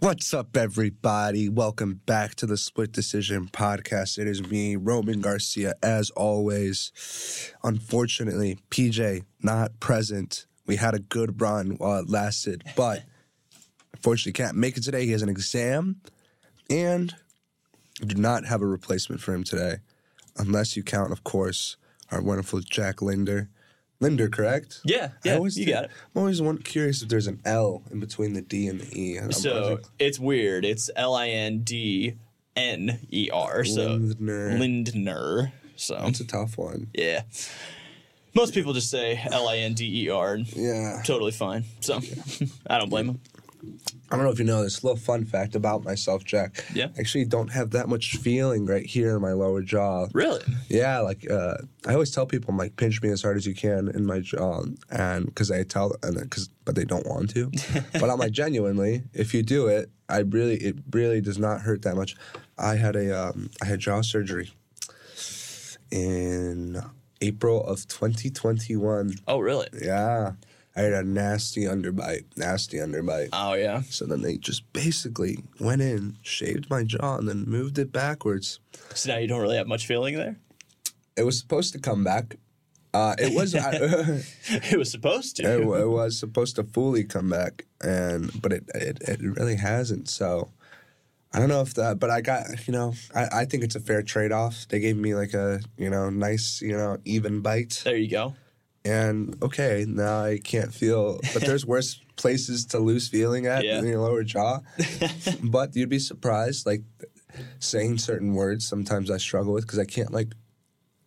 What's up, everybody? Welcome back to the Split Decision Podcast. It is me, Roman Garcia, as always. Unfortunately, PJ not present. We had a good run while it lasted, but unfortunately can't make it today. He has an exam, and we do not have a replacement for him today, unless you count, of course, our wonderful Jack Linder. Linder, correct? Yeah, I yeah, always you got it. I'm always one, curious if there's an L in between the D and the E. I'm So like, it's weird. It's L I N D N E R. So Lindner. Lindner. So That's a tough one. yeah, most people just say L I N D E R, and Yeah. totally fine. So I don't blame them. I don't know if you know this little fun fact about myself, Jack. Yeah. I actually don't have that much feeling right here in my lower jaw. Really? Yeah, like uh, I always tell people, I'm like, pinch me as hard as you can in my jaw, and because I tell, and because but they don't want to. but I'm like, genuinely, if you do it, I really, it really does not hurt that much. I had a, um, I had jaw surgery in April of 2021. Oh, really? Yeah, I had a nasty underbite, nasty underbite. Oh, yeah. So then they just basically went in, shaved my jaw, and then moved it backwards. So now you don't really have much feeling there. It was supposed to come back. Uh, it was I, it was supposed to. it, it was supposed to fully come back, and but it, it it really hasn't. So I don't know if that, but I got you know I, I think it's a fair trade off. They gave me like a you know nice you know even bite, There you go. And okay now I can't feel. But there's worse places to lose feeling at Yeah. in your lower jaw. but you'd be surprised, like saying certain words. Sometimes I struggle with because I can't like.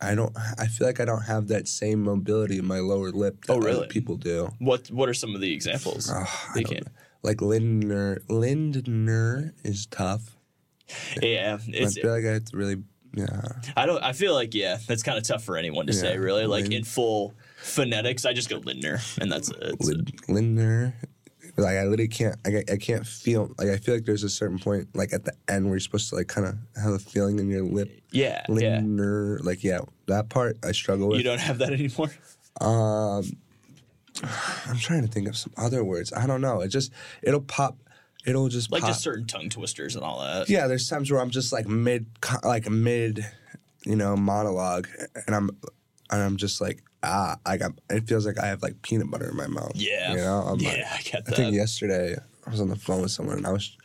I don't. I feel like I don't have that same mobility in my lower lip that Oh, really? other people do. What What are some of the examples? Ah, that I you don't can- know. Like Lindner, Lindner is tough. Yeah, it's. I feel like I have to really, yeah. I don't. I feel like yeah, that's kind of tough for anyone to say. Really, like Lind- in full phonetics, I just go Lindner, and that's it. Lindner. Like I literally can't. I, I can't feel. Like I feel like there's a certain point, like at the end, where you're supposed to like kind of have a feeling in your lip. yeah, yeah. Like yeah, that part I struggle with. You don't have that anymore. Um, I'm trying to think of some other words. I don't know. It just it'll pop. It'll just Like pop. just certain tongue twisters and all that. yeah, there's times where I'm just like mid, like mid, you know, monologue, and I'm, and I'm just like ah, I got. it feels like I have like peanut butter in my mouth. Yeah. you know. I'm yeah, like- I get I think yesterday I was on the phone with someone and I was,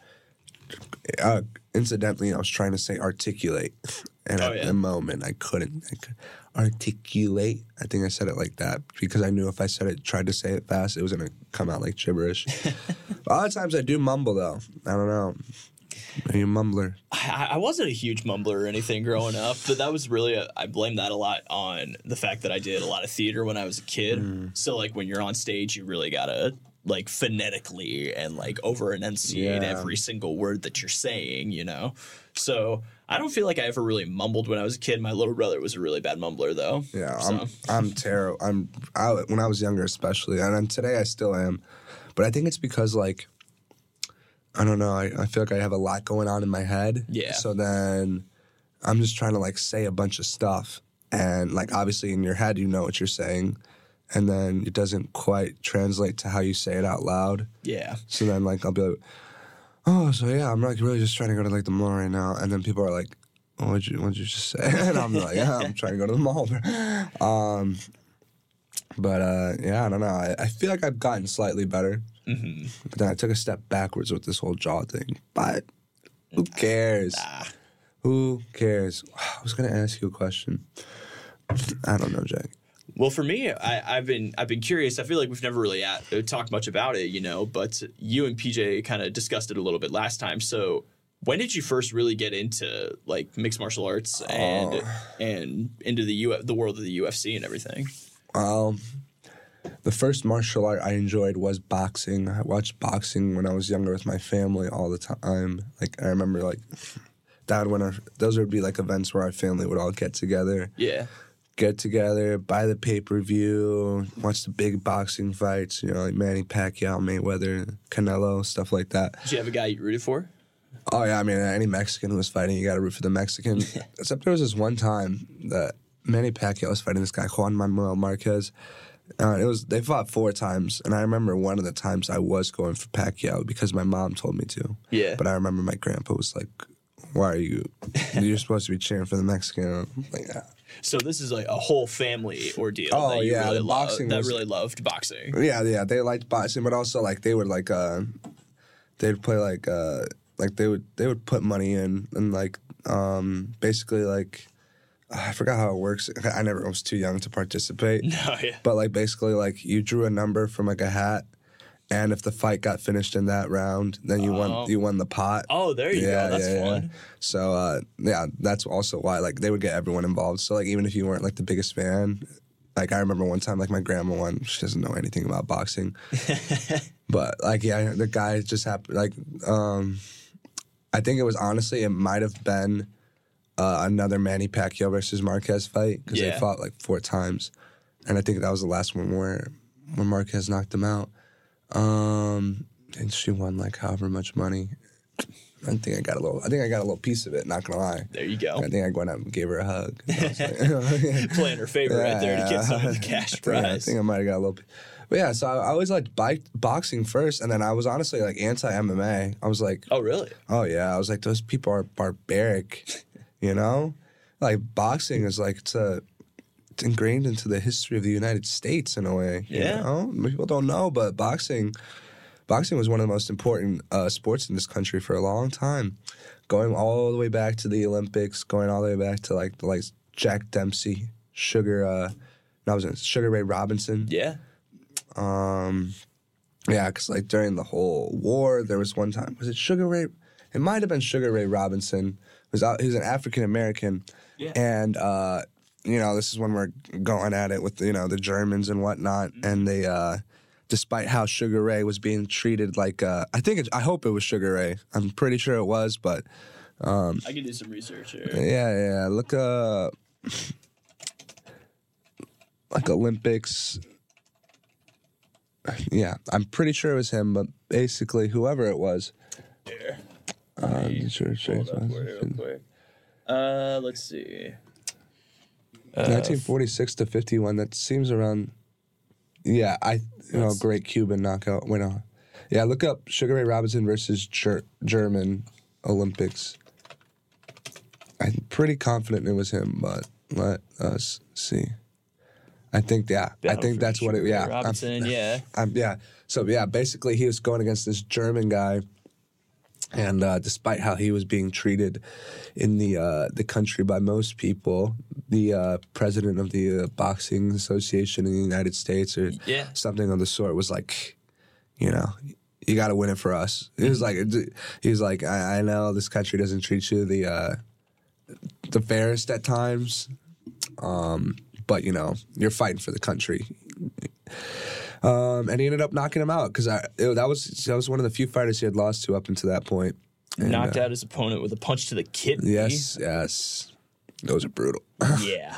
uh, incidentally, I was trying to say articulate, and Oh, at yeah. the moment I couldn't. I could articulate. I think I said it like that because I knew if I said it, tried to say it fast, it was gonna come out like gibberish. a lot of times I do mumble though. I don't know. Are you a mumbler? I, I wasn't a huge mumbler or anything growing up, but that was really a, I blame that a lot on the fact that I did a lot of theater when I was a kid. Mm. So like when you're on stage, you really gotta like phonetically and like over enunciate Yeah. every single word that you're saying, you know. So I don't feel like I ever really mumbled when I was a kid. My little brother was a really bad mumbler though. Yeah, So- I'm I'm terrible. I'm I, when I was younger, especially, and then today I still am, but I think it's because like I don't know. I, I feel like I have a lot going on in my head. Yeah. So then I'm just trying to like say a bunch of stuff, and like obviously in your head you know what you're saying, and then it doesn't quite translate to how you say it out loud. Yeah. So then like I'll be like, oh, so yeah, I'm like really just trying to go to like the mall right now, and then people are like, oh, what'd you what'd you just say? And I'm like, yeah, I'm trying to go to the mall. um, but uh, yeah, I don't know. I, I feel like I've gotten slightly better, hmm but then I took a step backwards with this whole jaw thing. But who cares? Ah. Who cares? I was gonna ask you a question. I don't know, Jack. Well, for me, I, I've been I've been curious. I feel like we've never really at, talked much about it, you know. But you and PJ kind of discussed it a little bit last time. So, when did you first really get into like mixed martial arts and Oh. and into the U the world of the UFC and everything? Um, the first martial art I enjoyed was boxing. I watched boxing when I was younger with my family all the time. Like I remember, like dad when our, those would be like events where our family would all get together, Yeah, get together, buy the pay per view, watch the big boxing fights. You know, like Manny Pacquiao, Mayweather, Canelo, stuff like that. did you have a guy you rooted for? Oh yeah, I mean any Mexican who was fighting, you got to root for the Mexican. Except there was this one time that Manny Pacquiao was fighting this guy Juan Manuel Marquez, Uh, it was they fought four times, and I remember one of the times I was going for Pacquiao because my mom told me to. Yeah. But I remember my grandpa was like, "Why are you? You're supposed to be cheering for the Mexican." I'm like, "Ah." So this is like a whole family ordeal. Oh, that you yeah, really the lo- boxing that was- really loved boxing. yeah, yeah, they liked boxing, but also like they would like uh, they'd play like uh, like they would they would put money in and like um, basically like I forgot how it works. I never I was too young to participate. No, yeah. But like basically like you drew a number from like a hat and if the fight got finished in that round, then you Oh. won you won the pot. Oh, there you go. That's fun. So uh yeah, that's also why like they would get everyone involved. So like even if you weren't like the biggest fan, like I remember one time like my grandma won, she doesn't know anything about boxing. but like yeah, the guy just happened like um I think it was honestly it might have been uh, another Manny Pacquiao versus Marquez fight because Yeah. they fought like four times, and I think that was the last one where when Marquez knocked him out. Um, and she won like however much money. I think I got a little. I think I got a little piece of it. Not gonna lie. There you go. I think I went up and gave her a hug. Like- Playing her favor right there to get some of the cash I think- I think I might have got a little. But yeah, so I, I always liked bike, boxing first, and then I was honestly like anti MMA. I was like, oh, really? Oh yeah, I was like, those people are barbaric, you know. Like boxing is like it's a it's ingrained into the history of the United States in a way. you Yeah. know? people don't know, but boxing, boxing was one of the most important uh, sports in this country for a long time, going all the way back to the Olympics, going all the way back to like like Jack Dempsey, Sugar, uh, no, I was in Sugar Ray Robinson. Yeah. Um, yeah, because like during the whole war, there was one time was it Sugar Ray? It might have been Sugar Ray Robinson. It was out, he was an African American, Yeah. and uh, you know this is when we're going at it with you know the Germans and whatnot, and they. Uh, Despite how Sugar Ray was being treated like, uh, I think it, I hope it was Sugar Ray. I'm pretty sure it was, but um, I can do some research here. yeah, yeah. Look uh like Olympics. Yeah, I'm pretty sure it was him, but basically whoever it was. Here. Uh, sure, sure, Hold up for you real quick. Uh, let's see. Uh, 1946 to 51. That seems around. Yeah, I you know great Cuban knockout. Wait no, yeah. Look up Sugar Ray Robinson versus Ger- German Olympics. I'm pretty confident it was him, but let us see. I think yeah, I think for that's what it. Sugar Ray Yeah, I'm- Robinson. yeah. um, yeah. So yeah, basically he was going against this German guy, and uh, despite how he was being treated in the uh, the country by most people, the uh, president of the uh, boxing association in the United States or Yeah. something of the sort was like, you know. You got to win it for us. He was like, he was like, I, I know this country doesn't treat you the uh, the fairest at times, um, but you know you're fighting for the country. Um, and he ended up knocking him out because that was that was one of the few fighters he had lost to up until that point. And, Knocked uh, out his opponent with a punch to the kidney. Yes, yes, those are brutal. Yeah.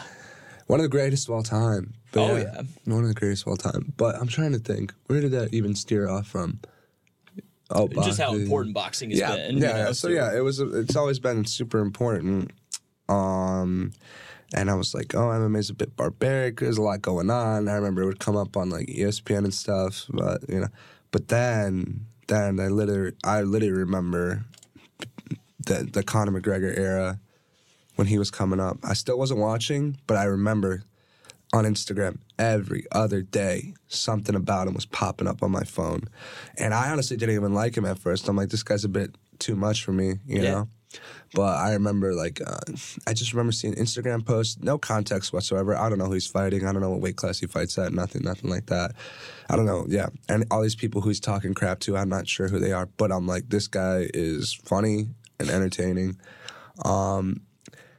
one of the greatest of all time. But Oh, yeah. one of the greatest of all time. But I'm trying to think, where did that even steer off from? Oh, Just how important boxing has yeah, been. yeah, you know, yeah. So yeah, it was. It's always been super important. Um, and I was like, oh, MMA is a bit barbaric. There's a lot going on. I remember it would come up on like ESPN and stuff, but you know, but then then I literally I literally remember the the Conor McGregor era when he was coming up. I still wasn't watching, but I remember on Instagram every other day something about him was popping up on my phone. And I honestly didn't even like him at first. I'm like, this guy's a bit too much for me, you Yeah. know? But I remember, like, uh, I just remember seeing Instagram posts, no context whatsoever. I don't know who he's fighting. I don't know what weight class he fights at. Nothing, nothing like that. I don't know. Yeah, and all these people who he's talking crap to, I'm not sure who they are. But I'm like, this guy is funny and entertaining. Um,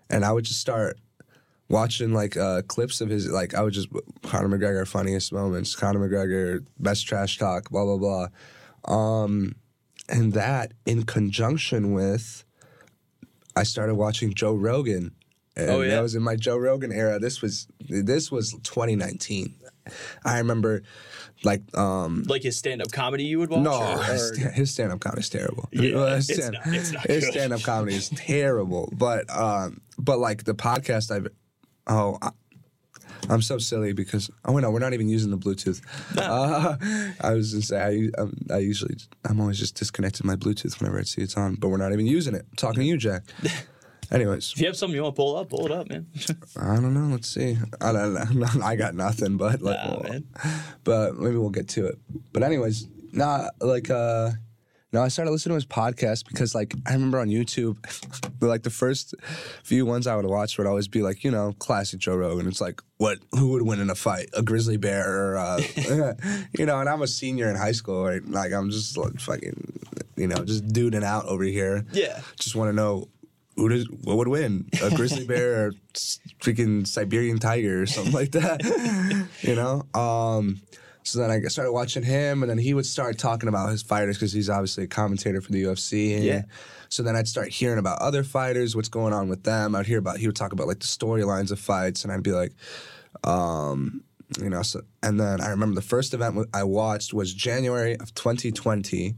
and I would just start watching like uh, clips of his. Like I would just Conor McGregor funniest moments, Conor McGregor best trash talk, blah blah blah. Um, and that in conjunction with I started watching Joe Rogan. And Oh, yeah. that was in my Joe Rogan era. This was this was 2019. I remember like um like his stand-up comedy you would watch. no, or- his, his stand-up comedy is terrible. Yeah, Well, his it's stand- not- it's not his stand-up comedy is terrible. But um, but like the podcast I've oh, I, I'm so silly because oh no, we're not even using the Bluetooth. Uh, I was gonna say I, um, I usually I'm always just disconnecting my Bluetooth whenever I see it's on, but we're not even using it. I'm talking to you, Jack. Anyways, If you have something you want to pull up, pull it up, man. I don't know. Let's see. I don't know. I got nothing, but like, Nah, well, man. but maybe we'll get to it. But anyways, nah, like, uh, no, I started listening to his podcast because, like, I remember on YouTube, like the first few ones I would watch would always be like, you know, classic Joe Rogan. It's like, what, who would win in a fight, a grizzly bear or, uh, you know? And I'm a senior in high school, right? Like, I'm just like fucking, you know, just duding out over here. Yeah. Just want to know who does what would win, a grizzly bear or freaking Siberian tiger or something like that. you know. Um, so then I started watching him, and then he would start talking about his fighters because he's obviously a commentator for the UFC. And Yeah. So then I'd start hearing about other fighters, what's going on with them. I'd hear about he would talk about like the storylines of fights, and I'd be like, um, you know. So and then I remember the first event I watched was January of 2020,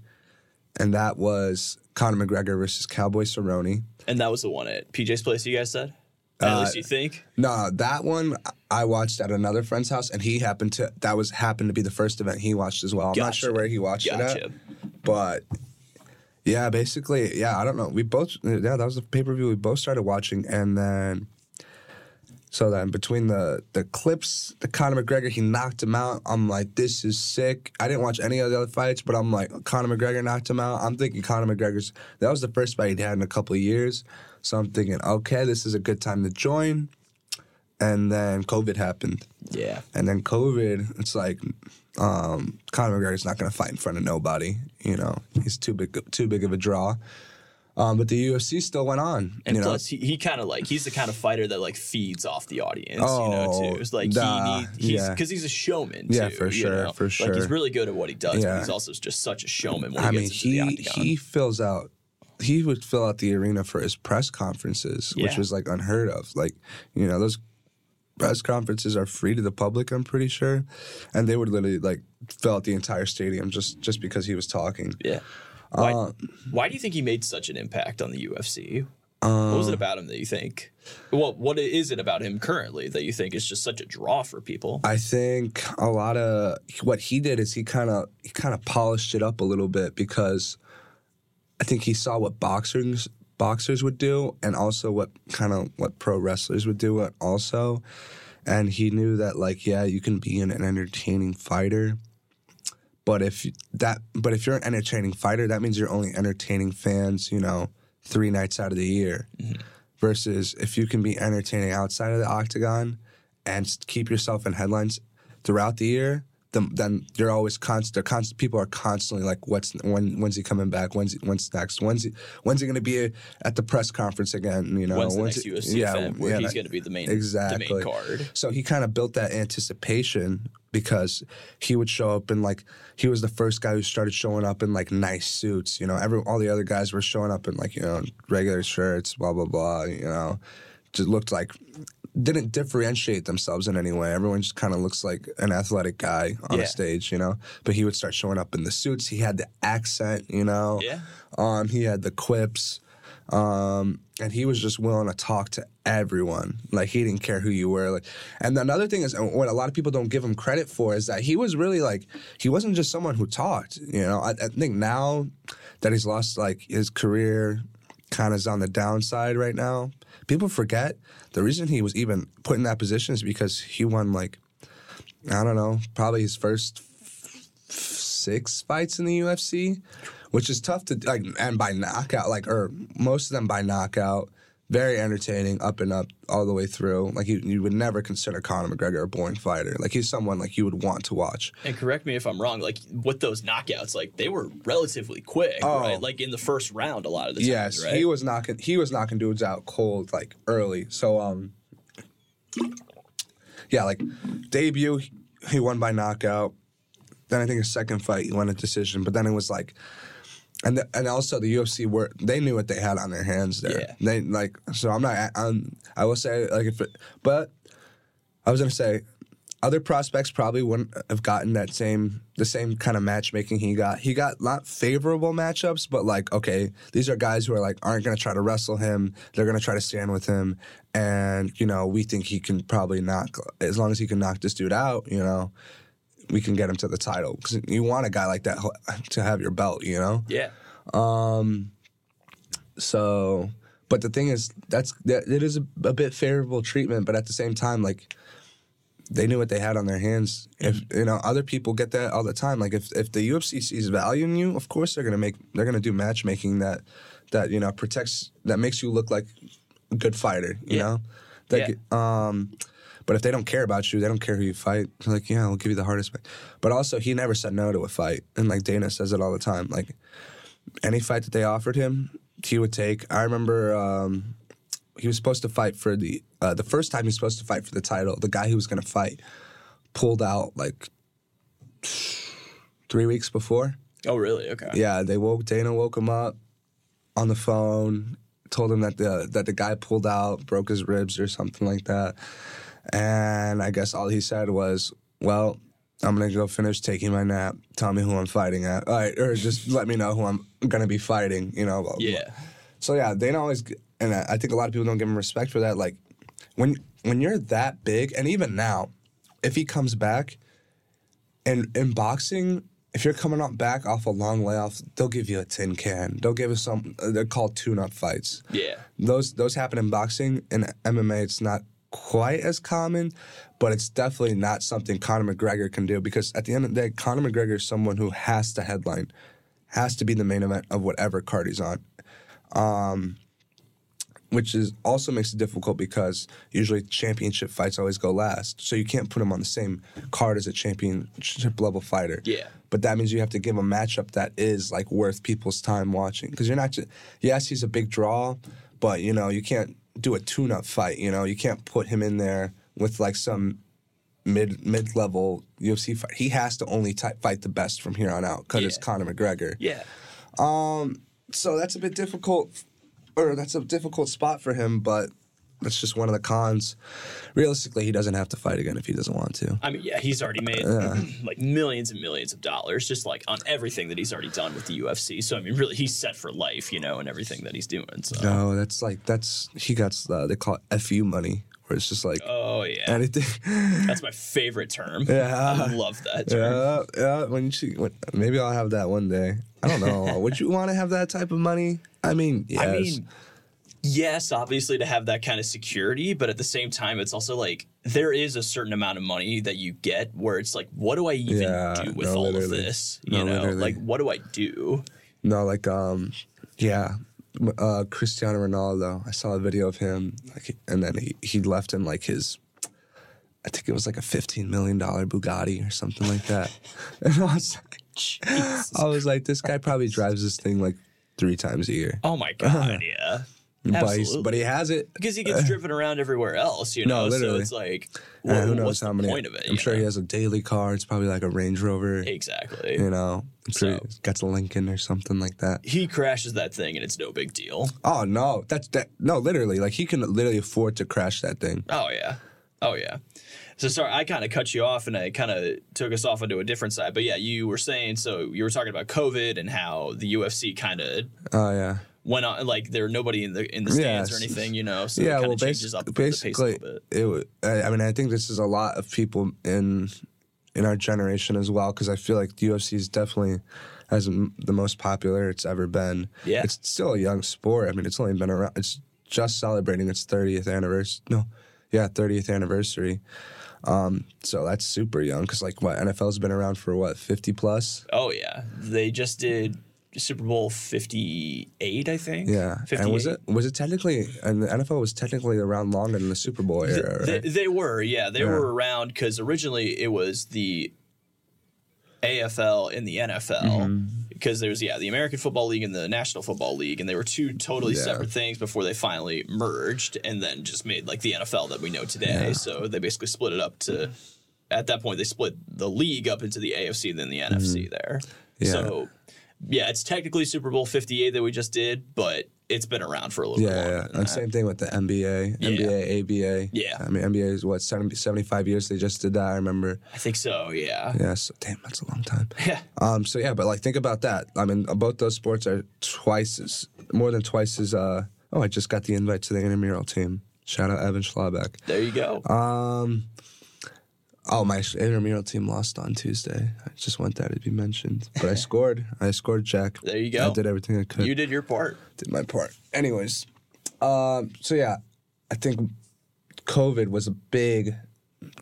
and that was Conor McGregor versus Cowboy Cerrone. And that was the one at PJ's place. You guys said. At least uh, you think. No, that one I watched at another friend's house, and he happened to that was happened to be the first event he watched as well. I'm not Gotcha. sure where he watched it Gotcha. at, but yeah, basically, yeah, I don't know. We both, yeah, that was the pay per view we both started watching, and then so then between the the clips, the Conor McGregor, he knocked him out. I'm like, this is sick. I didn't watch any of the other fights, but I'm like, Conor McGregor knocked him out. I'm thinking Conor McGregor's that was the first fight he'd had in a couple of years, so I'm thinking, okay, this is a good time to join. And then COVID happened. Yeah. And then COVID, it's like um, Conor McGregor's not going to fight in front of nobody. You know, he's too big, too big of a draw. Um, but the UFC still went on. And you know? plus, he, he kind of like he's the kind of fighter that like feeds off the audience, you Oh, know. Too it's like nah, he need, he's yeah. because he's a showman. Yeah, too, for you sure, know? for Like he's really good at what he does, Yeah. but he's also just such a showman when I he mean, he he fills out. He would fill out the arena for his press conferences, which was like unheard of. Like, you know, those press conferences are free to the public. I'm pretty sure, and they would literally like fill out the entire stadium just just because he was talking. yeah. Why, Uh, why do you think he made such an impact on the UFC? what Uh, was it about him that you think? Well, what is it about him currently that you think is just such a draw for people? I think a lot of what he did is he kind of he kind of polished it up a little bit because I think he saw what boxers boxers would do and also what kind of what pro wrestlers would do also and he knew that like yeah you can be an, an entertaining fighter but if you- that but if you're an entertaining fighter that means you're only entertaining fans you know three nights out of the year. Mm-hmm. Versus if you can be entertaining outside of the octagon and keep yourself in headlines throughout the year, then, then you're always constant. They're constant. People are constantly like, "What's when? When's he coming back? When's he, when's next? When's he? When's he going to be at the press conference again? You know, When's the when's next he- UFC event where he's going to be the main exactly the main card? So he kind of built that anticipation because he would show up in like he was the first guy who started showing up in like nice suits. You know, every all the other guys were showing up in like you know regular shirts, blah blah blah. You know, just looked like didn't differentiate themselves in any way. Everyone just kind of looks like an athletic guy on Yeah. a stage, you know. But he would start showing up in the suits. He had the accent, you know. Yeah. Um, he had the quips. Um, and he was just willing to talk to everyone. Like he didn't care who you were. Like, and another thing is, what a lot of people don't give him credit for is that he was really like he wasn't just someone who talked. You know, I, I think now that he's lost like his career, kind of is on the downside right now. People forget the reason he was even put in that position is because he won like I don't know, probably his first f- six fights in the UFC, which is tough to like, and by knockout, like, or most of them by knockout. Very entertaining, up and up all the way through. Like you, you would never consider Conor McGregor a boring fighter. Like he's someone like you would want to watch. And correct me if I'm wrong. Like with those knockouts, like they were relatively quick, Oh. right? Like in the first round, a lot of the times, Yes, right? he was knocking. He was knocking dudes out cold like early. So um, yeah, like debut, he- he won by knockout. Then I think his second fight, he won a decision. But then it was like, and the, and also the UFC were they knew what they had on their hands there. Yeah. They like so I'm not. I'm, I will say like if it, but I was gonna say other prospects probably wouldn't have gotten that same the same kind of matchmaking he got. He got not favorable matchups, but like okay, these are guys who are like aren't going to try to wrestle him. They're going to try to stand with him, and you know we think he can probably knock as long as he can knock this dude out. You know, we can get him to the title because you want a guy like that to have your belt. You know. Yeah. Um. So, but the thing is, that's that it is a, a bit favorable treatment, but at the same time, like they knew what they had on their hands. If you know, other people get that all the time. Like if if the UFC sees value in you, of course they're gonna make they're gonna do matchmaking that that you know protects that makes you look like a good fighter. You Yeah. know, that Yeah. um. But if they don't care about you, they don't care who you fight. They're like, yeah, we'll give you the hardest fight. But also, he never said no to a fight, and like Dana says it all the time. Like any fight that they offered him, he would take. I remember um, he was supposed to fight for the uh, the first time he was supposed to fight for the title. The guy he was going to fight pulled out like three weeks before. Oh, really? Okay. Yeah, they woke Dana woke him up on the phone, told him that the that the guy pulled out, broke his ribs or something like that. And I guess all he said was, "Well, I'm gonna go finish taking my nap. Tell me who I'm fighting at, all right, or just let me know who I'm gonna be fighting." You know. Yeah. So yeah, they don't always, and I think a lot of people don't give him respect for that. Like when when you're that big, and even now, if he comes back, and in boxing, if you're coming up back off a long layoff, they'll give you a tin can. They'll give us some. They're called tune-up fights. Yeah. Those those happen in boxing. In MMA, it's not quite as common, but it's definitely not something Conor McGregor can do because at the end of the day, Conor McGregor is someone who has to headline, has to be the main event of whatever card he's on. Um, which is also makes it difficult because usually championship fights always go last, so you can't put him on the same card as a championship level fighter. Yeah. But that means you have to give a matchup that is like worth people's time watching because you're not just yes he's a big draw, but you know you can't do a tune-up fight. You know you can't put him in there with like some mid mid level UFC fight. He has to only ty fight the best from here on out because it's Conor McGregor. Yeah. Um. So that's a bit difficult, or that's a difficult spot for him. But that's just one of the cons. Realistically, he doesn't have to fight again if he doesn't want to. I mean, yeah, he's already made like millions and millions of dollars just like on everything that he's already done with the UFC. So I mean, really, he's set for life, you know, and everything that he's doing. So. No, that's like that's he got uh, they call it fu money, where it's just like Oh yeah, anything. that's my favorite term. Yeah. I love that term. yeah, yeah. When you see, when, maybe I'll have that one day. I don't know. Would you want to have that type of money? I mean, yes. I mean, yes, obviously to have that kind of security, but at the same time, it's also like there is a certain amount of money that you get where it's like, what do I even Yeah, do with no, all of literally. this? No, You know, literally. like what do I do? No, like um, yeah, uh, Cristiano Ronaldo. I saw a video of him, like, and then he he left in like his, I think it was like a fifteen million dollar Bugatti or something like that. and I was like, I was like, this guy probably drives this thing like three times a year. Oh my god, yeah, But, he has it. because he gets uh, driven around everywhere else, you No, know. so it's like, uh, well, who knows how the many? point of it? I'm sure know? he has a daily car. It's probably like a Range Rover. exactly. You know, I'm sure So- got a Lincoln or something like that. He crashes that thing, and it's no big deal. Oh no, that's that. No, literally, like he can literally afford to crash that thing. Oh yeah, oh yeah. So sorry, I kind of cut you off, and I kind of took us off onto a different side. But yeah, you were saying so. You were talking about COVID and how the UFC kind of Oh yeah. Went on, like there were nobody in the in the stands or anything, you know. So it yeah, kind well, of changes up basi- the pace a basically, little bit. it. wa- I I mean, I think this is a lot of people in in our generation as well, because I feel like the UFC is definitely has m- the most popular it's ever been. Yeah. it's still a young sport. I mean, it's only been around. It's just celebrating its 30th anniversary. No, yeah, 30th anniversary. Um, so that's super young because like what NFL's been around for what 50 plus. Oh yeah, they just did Super Bowl fifty eight, I think. Yeah, 58. and was it was it technically and the NFL was technically around longer than the Super Bowl era, They, right? they were, yeah, they Yeah. were around because originally it was the AFL and the NFL Mm-hmm. because there was yeah the American Football League and the National Football League and they were two totally Yeah. separate things before they finally merged and then just made like the NFL that we know today. Yeah. So they basically split it up to at that point they split the league up into the AFC and then the NFC there. Mm-hmm. Yeah. So yeah, it's technically Super Bowl 58 that we just did, but it's been around for a little Yeah, bit yeah. yeah. And same thing with the NBA, Yeah. NBA, ABA. Yeah. I mean, NBA is what 70, 75 years they just did that. I remember. I think so. Yeah. Yeah, so damn, that's a long time. Yeah. Um, so yeah, but like think about that. I mean, both those sports are twice as more than twice as. Uh, oh, I just got the invite to the intramural team. Shout out Evan Schlabeck. There you go. Um, oh, my intramural team lost on Tuesday. I just want that to be mentioned. But I scored. I scored, Jack. There you go. I did everything I could. you did your part. did my part. Anyways, um, so yeah, I think COVID was a big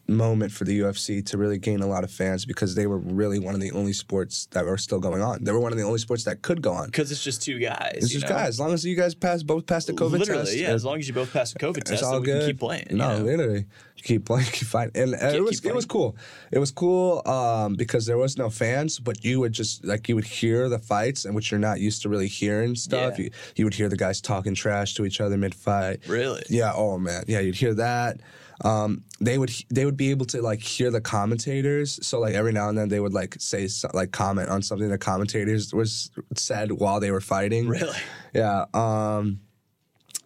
moment for the UFC to really gain a lot of fans because they were really one of the only sports that were still going on. They were one of the only sports that could go on. Because it's just two guys. It's you just know? guys. As long as you guys pass both pass the COVID test. Literally, test, yeah. As long as you both pass the COVID it's test, all then we good. can keep playing. you No, know? literally, keep playing, keep fighting, and, and it was it was cool. It was cool um, because there was no fans, but you would just like you would hear the fights, and which you're not used to really hearing stuff. Yeah. You you would hear the guys talking trash to each other mid fight. Really? Yeah. Oh man. Yeah. You'd hear that. Um, they would they would be able to like hear the commentators. So like every now and then they would like say so- like comment on something the commentators was said while they were fighting. Really? Yeah. Um,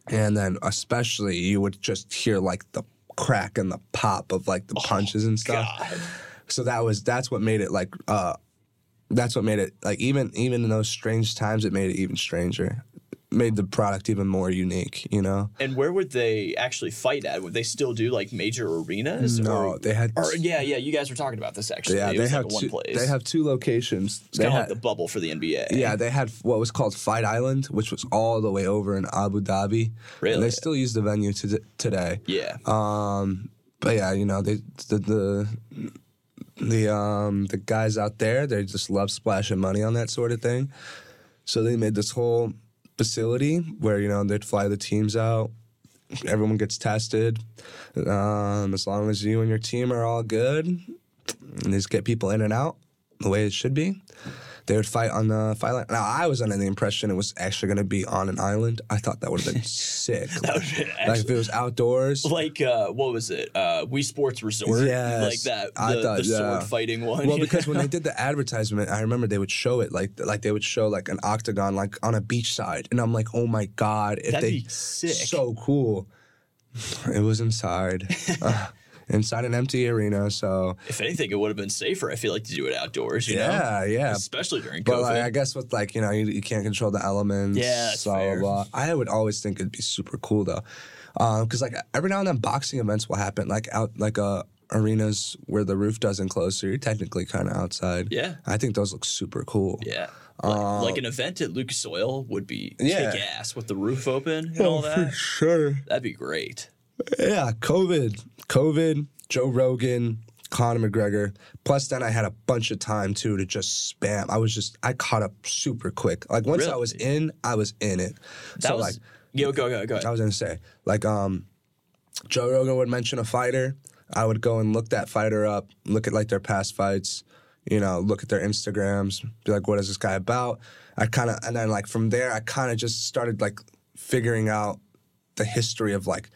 and then especially you would just hear like the crack and the pop of like the punches and stuff. Oh, God. So that was that's what made it like uh, that's what made it like even even in those strange times it made it even stranger. Made the product even more unique. You know. And where would they actually fight at? Would they still do like major arenas? No, or, they had. Or yeah, yeah. You guys were talking about this actually. yeah, it they have like a one place. They have two locations. it's they kind of like the bubble for the NBA. Yeah, they had what was called Fight Island, which was all the way over in Abu Dhabi. Really? And they still use the venue to today. Yeah. Um, but yeah, you know, they the the the um the guys out there, they just love splashing money on that sort of thing. So they made this whole facility where you know they'd fly the teams out. Everyone gets tested. Um, as long as you and your team are all good, and just get people in and out the way it should be. They would fight on the Fight Island. Now I was under the impression it was actually going to be on an island. I thought that would have been sick. That would've been like if it was outdoors. like uh, what was it? Uh, Wii Sports Resort. Yes. like that. The, I thought, the sword yeah. fighting one. Well, because when they did the advertisement, I remember they would show it like like they would show like an octagon like on a beach side, and I'm like, oh my god, if That'd they be sick. so cool. It was inside, uh, inside an empty arena. So if anything, it would have been safer. I feel like to do it outdoors. You know, yeah, yeah. especially during But COVID. like, I guess with like you know you, you can't control the elements. Yeah, that's blah, blah. I would always think it'd be super cool though, because like every now and then boxing events will happen like out like uh arenas where the roof doesn't close, so you're technically kind of outside. Yeah. I think those look super cool. yeah. Like, like an event at Lucas Oil would be Uh, Yeah. kick ass with the roof open and all that. For sure. That'd be great. Yeah, COVID, COVID, Joe Rogan, Conor McGregor. Plus, then I had a bunch of time too to just spam. I was just I caught up super quick. Like once I was in, I was in it. That so was like yo go go go. I was gonna say, like um, Joe Rogan would mention a fighter. I would go and look that fighter up, look at like their past fights, you know, look at their Instagrams, be like, what is this guy about? I kind of, and then like from there, I kind of just started like figuring out the history of like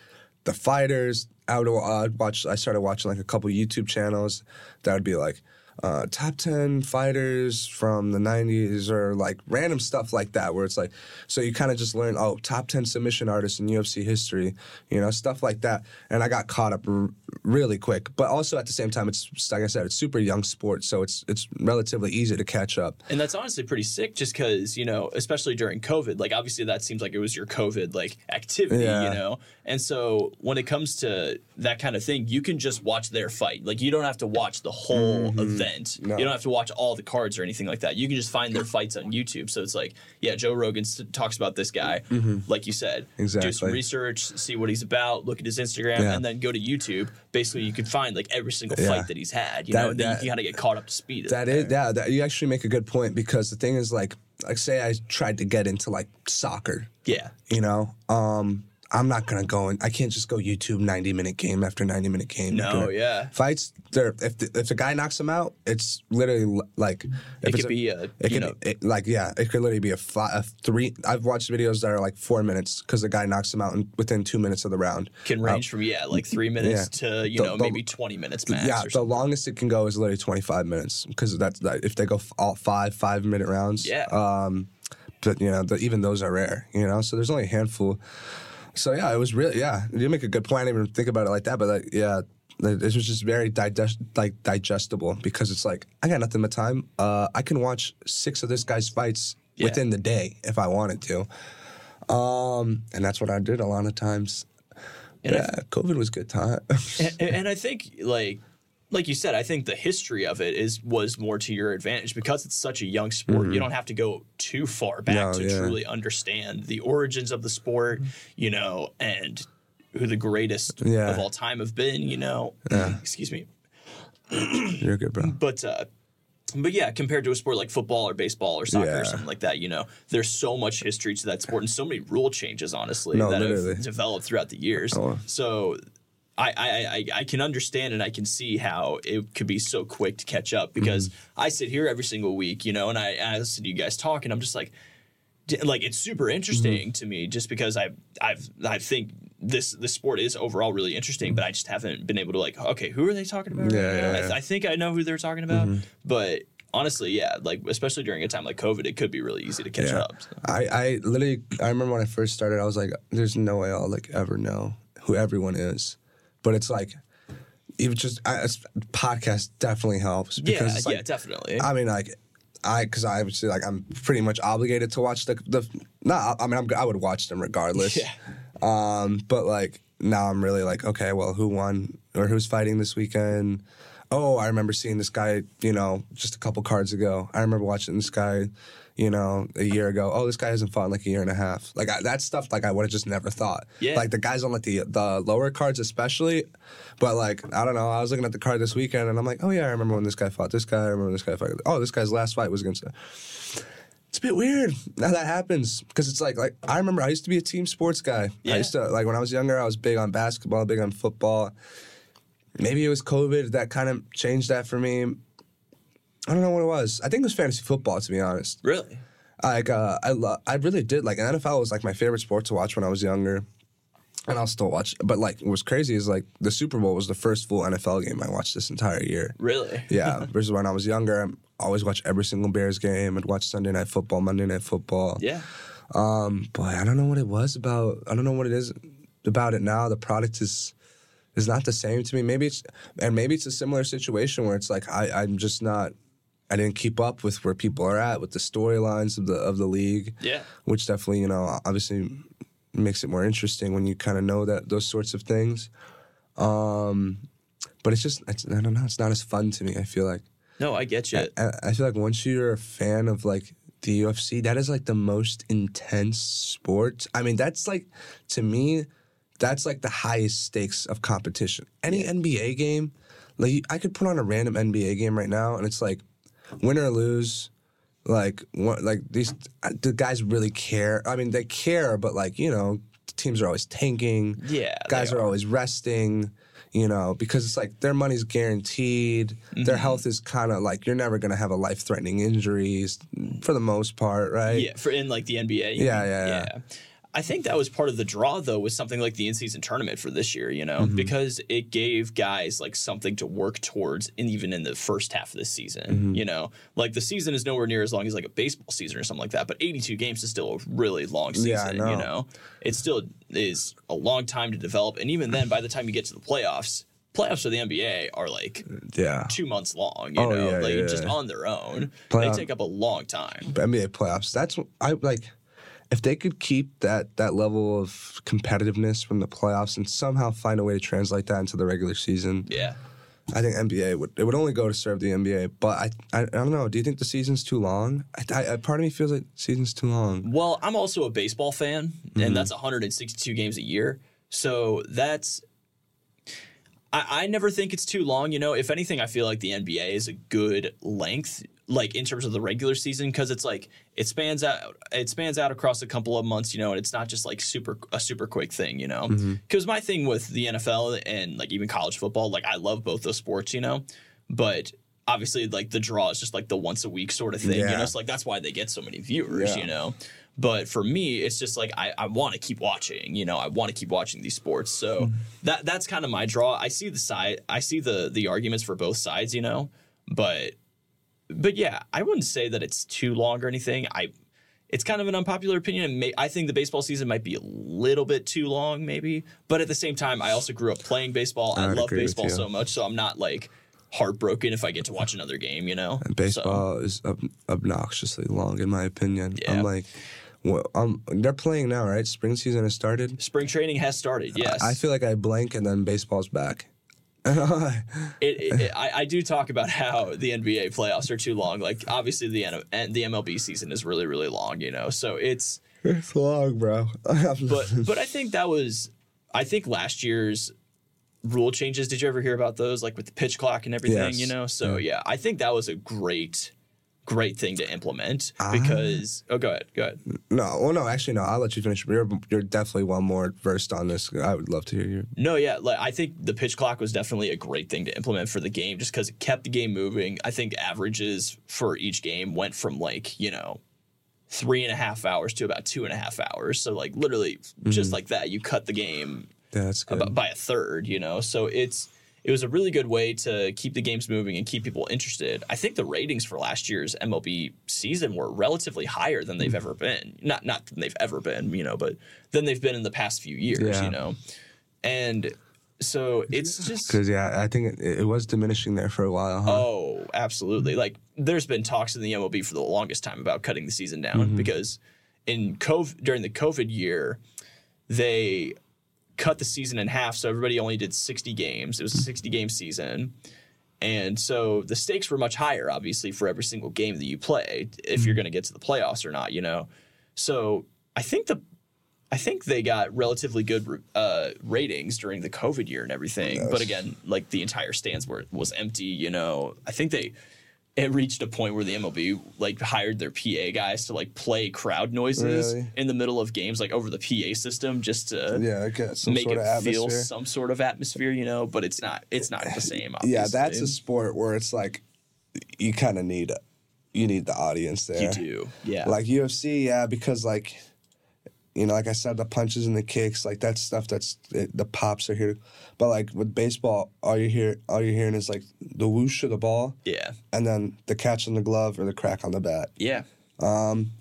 the fighters. I would uh, watch. I started watching like a couple YouTube channels that would be like uh, top ten fighters from the '90s or like random stuff like that, where it's like, so you kind of just learn oh top ten submission artists in UFC history, you know, stuff like that. And I got caught up r- really quick, but also at the same time, it's like I said, it's super young sport, so it's it's relatively easy to catch up. And that's honestly pretty sick just because, you know, especially during COVID, like obviously that seems like it was your COVID like activity, Yeah. you know? And so when it comes to that kind of thing, you can just watch their fight. Like you don't have to watch the whole event. Mm-hmm. No. You don't have to watch all the cards or anything like that. You can just find their fights on YouTube. So it's like, yeah, Joe Rogan s- talks about this guy, like you said. Exactly. Do some Mm-hmm. Research, see what he's about, look at his Instagram, Yeah. and then go to YouTube. Basically, you can find like every single Yeah. fight that he's had, you That- know, and then that- you kind of get caught up to speed. That is, yeah, that, you actually make a good point because the thing is like, like say I tried to get into like soccer, yeah. you know, um, I'm not gonna go and I can't just go YouTube 90 minute game after 90 minute game. No, yeah. Fights, there. If the, if the guy knocks him out, it's literally like if It could a- be a, It you could know, it, like yeah, it could literally be a, fi- a three. I've watched videos that are like four minutes because the guy knocks him out in, within two minutes of the round. can range from yeah, like three minutes to you The- know the- maybe twenty minutes max. yeah, the longest it can go is literally 25 minutes because that's that, if they go f- all five five minute rounds. Yeah. Um, but you know, the, even those are rare. You know, so there's only a handful. So yeah, it was really yeah. You make a good point. I didn't even think about it like that, but like yeah. This was just very digest like digestible because it's like I got nothing but time. Uh, I can watch six of this guy's fights Yeah. within the day if I wanted to, um, and that's what I did a lot of times. And I- yeah, COVID was good time. and, and I think like like you said, I think the history of it is was more to your advantage because it's such a young sport. You don't have to go too far back Mm-hmm. No, to yeah. truly understand the origins of the sport, you know, and who the greatest Yeah. of all time have been, you know. Excuse me. You're good, bro. But uh but yeah, compared to a sport like football or baseball or soccer Yeah. or something like that, you know, there's so much history to that sport and so many rule changes, honestly, No, that literally. have developed throughout the years. Oh. So I, I, I, can understand and I can see how it could be so quick to catch up because Mm-hmm. I sit here every single week, you know, and I, I listen to you guys talk and I'm just like, d- like it's super interesting Mm-hmm. to me just because I I've I think this this sport is overall really interesting, but I just haven't been able to like okay, who are they talking about? Yeah, right now? yeah, I, yeah. Mm-hmm. I think I know who they're talking about, but honestly, yeah, like especially during a time like COVID, it could be really easy to catch Yeah. up. so. I, I literally I remember when I first started, I was like, "There's no way I'll like ever know who everyone is," but it's like, even just I, podcast definitely helps Yeah, because it's like, yeah, definitely. I mean, like, I because I obviously like I'm pretty much obligated to watch the the. Not, I mean, I'm, I would watch them regardless. Yeah. Um, but like now I'm really like, okay, well, who won or who's fighting this weekend? Oh, I remember seeing this guy, you know, just a couple cards ago. I remember watching this guy, you know, a year ago. Oh, this guy hasn't fought in like a year and a half. Like I, that stuff, like I would have just never thought. Yeah. Like the guys on like the the lower cards, especially. But like I don't know, I was looking at the card this weekend and I'm like, oh yeah, I remember when this guy fought this guy. I remember this guy fought. Oh, this guy's last fight was against. It's a bit weird now that happens because it's like like I remember I used to be a team sports guy. Yeah. I used to like when I was younger, I was big on basketball, big on football. Maybe it was COVID that kind of changed that for me. I don't know what it was. I think it was fantasy football, to be honest. really? Like uh, I lo- I really did like NFL was like my favorite sport to watch when I was younger, and I'll still watch. But like what was crazy is like the Super Bowl was the first full NFL game I watched this entire year. Really? Yeah, versus when I was younger, I always watch every single Bears game. I'd watch Sunday Night Football, Monday Night Football. Yeah. Um, boy, I don't know what it was about. I don't know what it is about it now. The product is is not the same to me. Maybe it's and maybe it's a similar situation where it's like I I'm just not. I didn't keep up with where people are at with the storylines of the of the league, Yeah. which definitely you know obviously makes it more interesting when you kind of know that those sorts of things. Um, but it's just it's, I don't know. It's not as fun to me. I feel like. No, I get you. I, I feel like once you're a fan of like the UFC, that is like the most intense sport. I mean, that's like to me, that's like the highest stakes of competition. Any NBA game, like I could put on a random NBA game right now, and it's like win or lose. Like what? Like these the guys really care. I mean, they care, but like you know, teams are always tanking Yeah. guys they are always resting, you know, because it's like their money's guaranteed. Their Mm-hmm. health is kind of like you're never going to have a life threatening injuries for the most part, right? Yeah, for in like the NBA. Yeah, mean? yeah, yeah. I think that was part of the draw though was something like the in-season tournament for this year, you know, Mm-hmm. because it gave guys like something to work towards in even in the first half of the season, Mm-hmm. you know. Like the season is nowhere near as long as like a baseball season or something like that, but 82 games is still a really long season, Yeah, know. you know. It still is a long time to develop and even then by the time you get to the playoffs, playoffs for the NBA are like Yeah. two months long, you Oh, know, yeah, like yeah. just on their own. Playoff- They take up a long time. NBA playoffs. That's what I like. If they could keep that that level of competitiveness from the playoffs and somehow find a way to translate that into the regular season, Yeah. I think NBA would it would only go to serve the NBA. But I I, I don't know. Do you think the season's too long? I, I, part of me feels like the season's too long. Well, I'm also a baseball fan, Mm-hmm. and that's 162 games a year. So that's. I, I never think it's too long. You know, if anything, I feel like the NBA is a good length like in terms of the regular season because it's like it spans out it spans out across a couple of months you know and it's not just like super a super quick thing you know? Because my thing with the nfl and like even college football like i love both those sports you know? But obviously like the draw is just like the once a week sort of thing you Yeah. know so like that's why they get so many viewers Yeah. you know? But for me it's just like i, I want to keep watching you know? I want to keep watching these sports. So Mm-hmm. that that's kind of my draw. I see the side i see the the arguments for both sides you know? But but yeah, I wouldn't say that it's too long or anything. I it's kind of an unpopular opinion. may- I think the baseball season might be a little bit too long, maybe. But at the same time, I also grew up playing baseball. I, I love baseball so much, so I'm not like heartbroken if I get to watch another game. You know, And baseball is ob- obnoxiously long, in my opinion. Yeah. I'm like, well, um, they're playing now, right? Spring season has started. Spring training has started. Yes, I feel like I blank and then baseball's back. It, it, it- I, I do talk about how the NBA playoffs are too long. Like obviously the the MLB season is really really long. You know, so it's it's long, bro. but but I think that was I think last year's rule changes. Did you ever hear about those, like with the pitch clock and everything? Yes. You know, so yeah, I think that was a great great thing to implement Ah. because oh go ahead go ahead no, well, no, actually, no. I'll let you finish. You're you're definitely well more versed on this. I would love to hear you. no yeah like I think the pitch clock was definitely a great thing to implement for the game just because it kept the game moving I think averages for each game went from like you know three and a half hours to about two and a half hours so like literally just like that you cut the game Yeah, that's good. ab- by a third, you know. So it's it was a really good way to keep the games moving and keep people interested. I think the ratings for last year's MLB season were relatively higher than Hmm. they've ever been. Not not than they've ever been, you know, but than they've been in the past few years, Yeah. you know. And so it's just Because yeah, I think it, it was diminishing there for a while. Huh? Oh, absolutely. Like there's been talks in the MLB for the longest time about cutting the season down Mm-hmm. because in COVID during the COVID year, they cut the season in half so everybody only did 60 games. It was a 60 game season. And so the stakes were much higher obviously for every single game that you play if you're going to get to the playoffs or not, you know. So I think the I think they got relatively good uh, ratings during the COVID year and everything. But again, like the entire stands were was empty. You know, I think they it reached a point where the MLB like hired their PA guys to like play crowd noises Really? in the middle of games, like over the PA system, just to Yeah, some make sort it of feel some sort of atmosphere. You know, but it's not it's not the same. Obviously. yeah, that's a sport where it's like you kind of need you need the audience there. you do. Yeah, Like UFC, yeah, because like you know, like I said, the punches and the kicks, like that's stuff that's it, the pops are here. But like with baseball, all you hear, all you're hearing is like the whoosh of the ball, yeah, and then the catch on the glove or the crack on the bat. yeah. Um,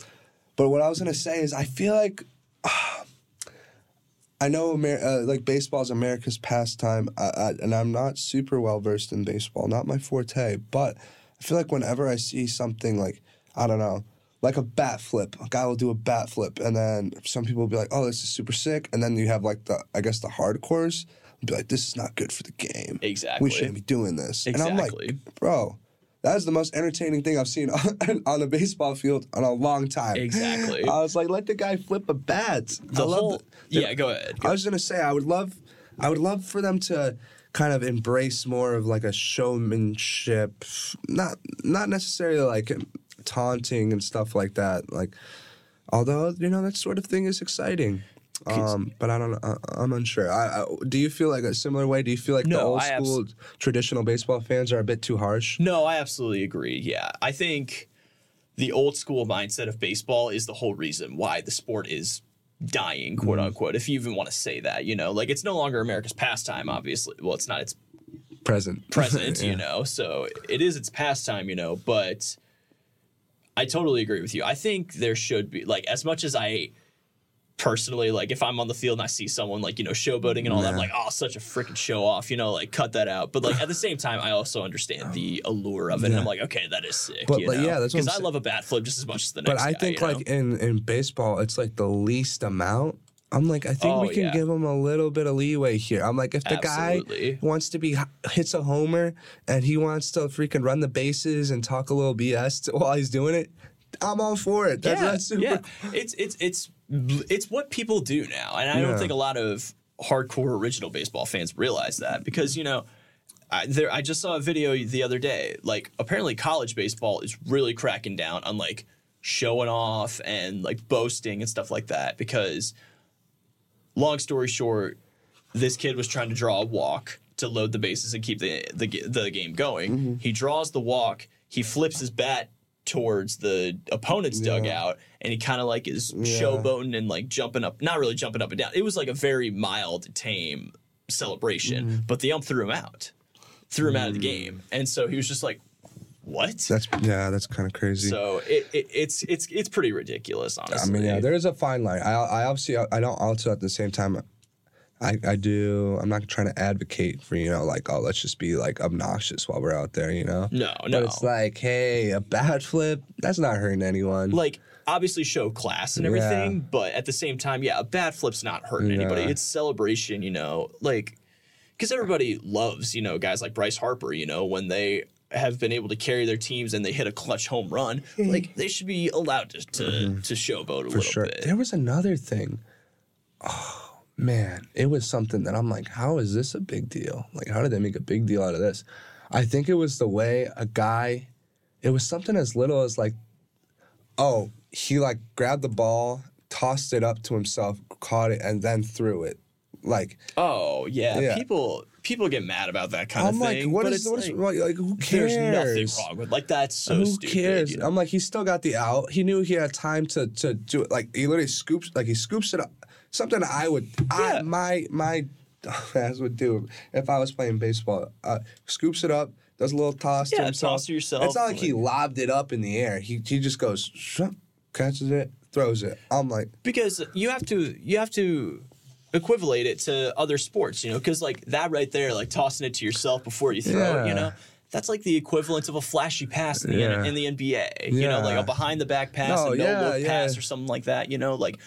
but what I was gonna say is, I feel like I know Amer- uh, like baseball is America's pastime, I, I, and I'm not super well versed in baseball, not my forte. But I feel like whenever I see something like I don't know, like a bat flip, a guy will do a bat flip, and then some people will be like, "Oh, this is super sick," and then you have like the I guess the hardcores be like, "This is not good for the game. Exactly. we shouldn't be doing this." And I'm Exactly. like, bro. That is the most entertaining thing I've seen on, on a baseball field in a long time. Exactly. I was like, let the guy flip a bat. The I whole the- yeah. Go ahead. I was gonna say I would love, I would love for them to kind of embrace more of like a showmanship, not not necessarily like taunting and stuff like that. Like, although you know that sort of thing is exciting. Um, but I don't. I, I'm unsure. I, I, do you feel like a similar way? Do you feel like the old I abs- school traditional baseball fans are a bit too harsh? No, I absolutely agree. Yeah. I think the old school mindset of baseball is the whole reason why the sport is dying, quote unquote, if you even want to say that, you know, like it's no longer America's pastime, obviously. Well, it's not its Present. present, Yeah. you know, so it is its pastime, you know, but I totally agree with you. I think there should be, like, as much as I personally, like, if I'm on the field and I see someone, like, you know, showboating and all that, I'm like, oh, such a freaking show off, you know, like, cut that out. But, like, at the same time, I also understand the um, allure of it. And I'm like, okay, that is sick. But, like, know? yeah, that's Because I love a bat flip just as much as the But next I guy, think you know? like in in baseball, it's like the least amount. I'm like, I think Oh, we can yeah. give him a little bit of leeway here. I'm like, if the Absolutely. guy wants to be hits a homer and he wants to freaking run the bases and talk a little BS to, while he's doing it, I'm all for it. That's, yeah, that's super. yeah. It's it's it's it's what people do now, and I don't think a lot of hardcore original baseball fans realize that because you know, I, there, I just saw a video the other day. Like, apparently, college baseball is really cracking down on like showing off and like boasting and stuff like that. Because, long story short, this kid was trying to draw a walk to load the bases and keep the the, the game going. Mm-hmm. He draws the walk. He flips his bat towards the opponent's dugout, and he kind of like is showboating and like jumping up. Not really jumping up and down. It was like a very mild, tame celebration. Mm-hmm. But the ump threw him out, threw him out of the mm. game, and so he was just like, "What?" That's yeah, that's kind of crazy. So it, it it's it's it's pretty ridiculous, honestly. I mean, yeah, there is a fine line. I, I obviously, I don't also at the same time, I, I do. I'm not trying to advocate for you know like oh let's just be like obnoxious while we're out there, you know. no, no. But it's like, hey, a bad flip, that's not hurting anyone. like obviously show class and everything, but at the same time, yeah, a bad flip's not hurting anybody. It's celebration, you know, like because everybody loves, you know, guys like Bryce Harper, you know, when they have been able to carry their teams and they hit a clutch home run, like they should be allowed to to, mm-hmm. to showboat a for little sure. bit. There was another thing. Oh man, it was something that I'm like, how is this a big deal? Like, how did they make a big deal out of this? I think it was the way a guy. It was something as little as like, oh, he like grabbed the ball, tossed it up to himself, caught it, and then threw it. Like, Oh yeah, Yeah. people people get mad about that kind I'm of like, thing. what but is what is like, like, who cares? There's nothing wrong with like that's so Who stupid. cares? you know? I'm like, he still got the out. He knew he had time to to do it. Like he literally scoops, like he scoops it up. Something I would, I my my ass would do if I was playing baseball. Uh, scoops it up, does a little toss to himself. toss to yourself, It's not like he lobbed it up in the air. He he just goes, catches it, throws it. I'm like, because you have to you have to equivalate it to other sports you know because like that right there like tossing it to yourself before you throw it you know that's like the equivalent of a flashy pass in the, Yeah. in the NBA you know like a behind the back pass No, a no yeah, look yeah. pass or something like that you know like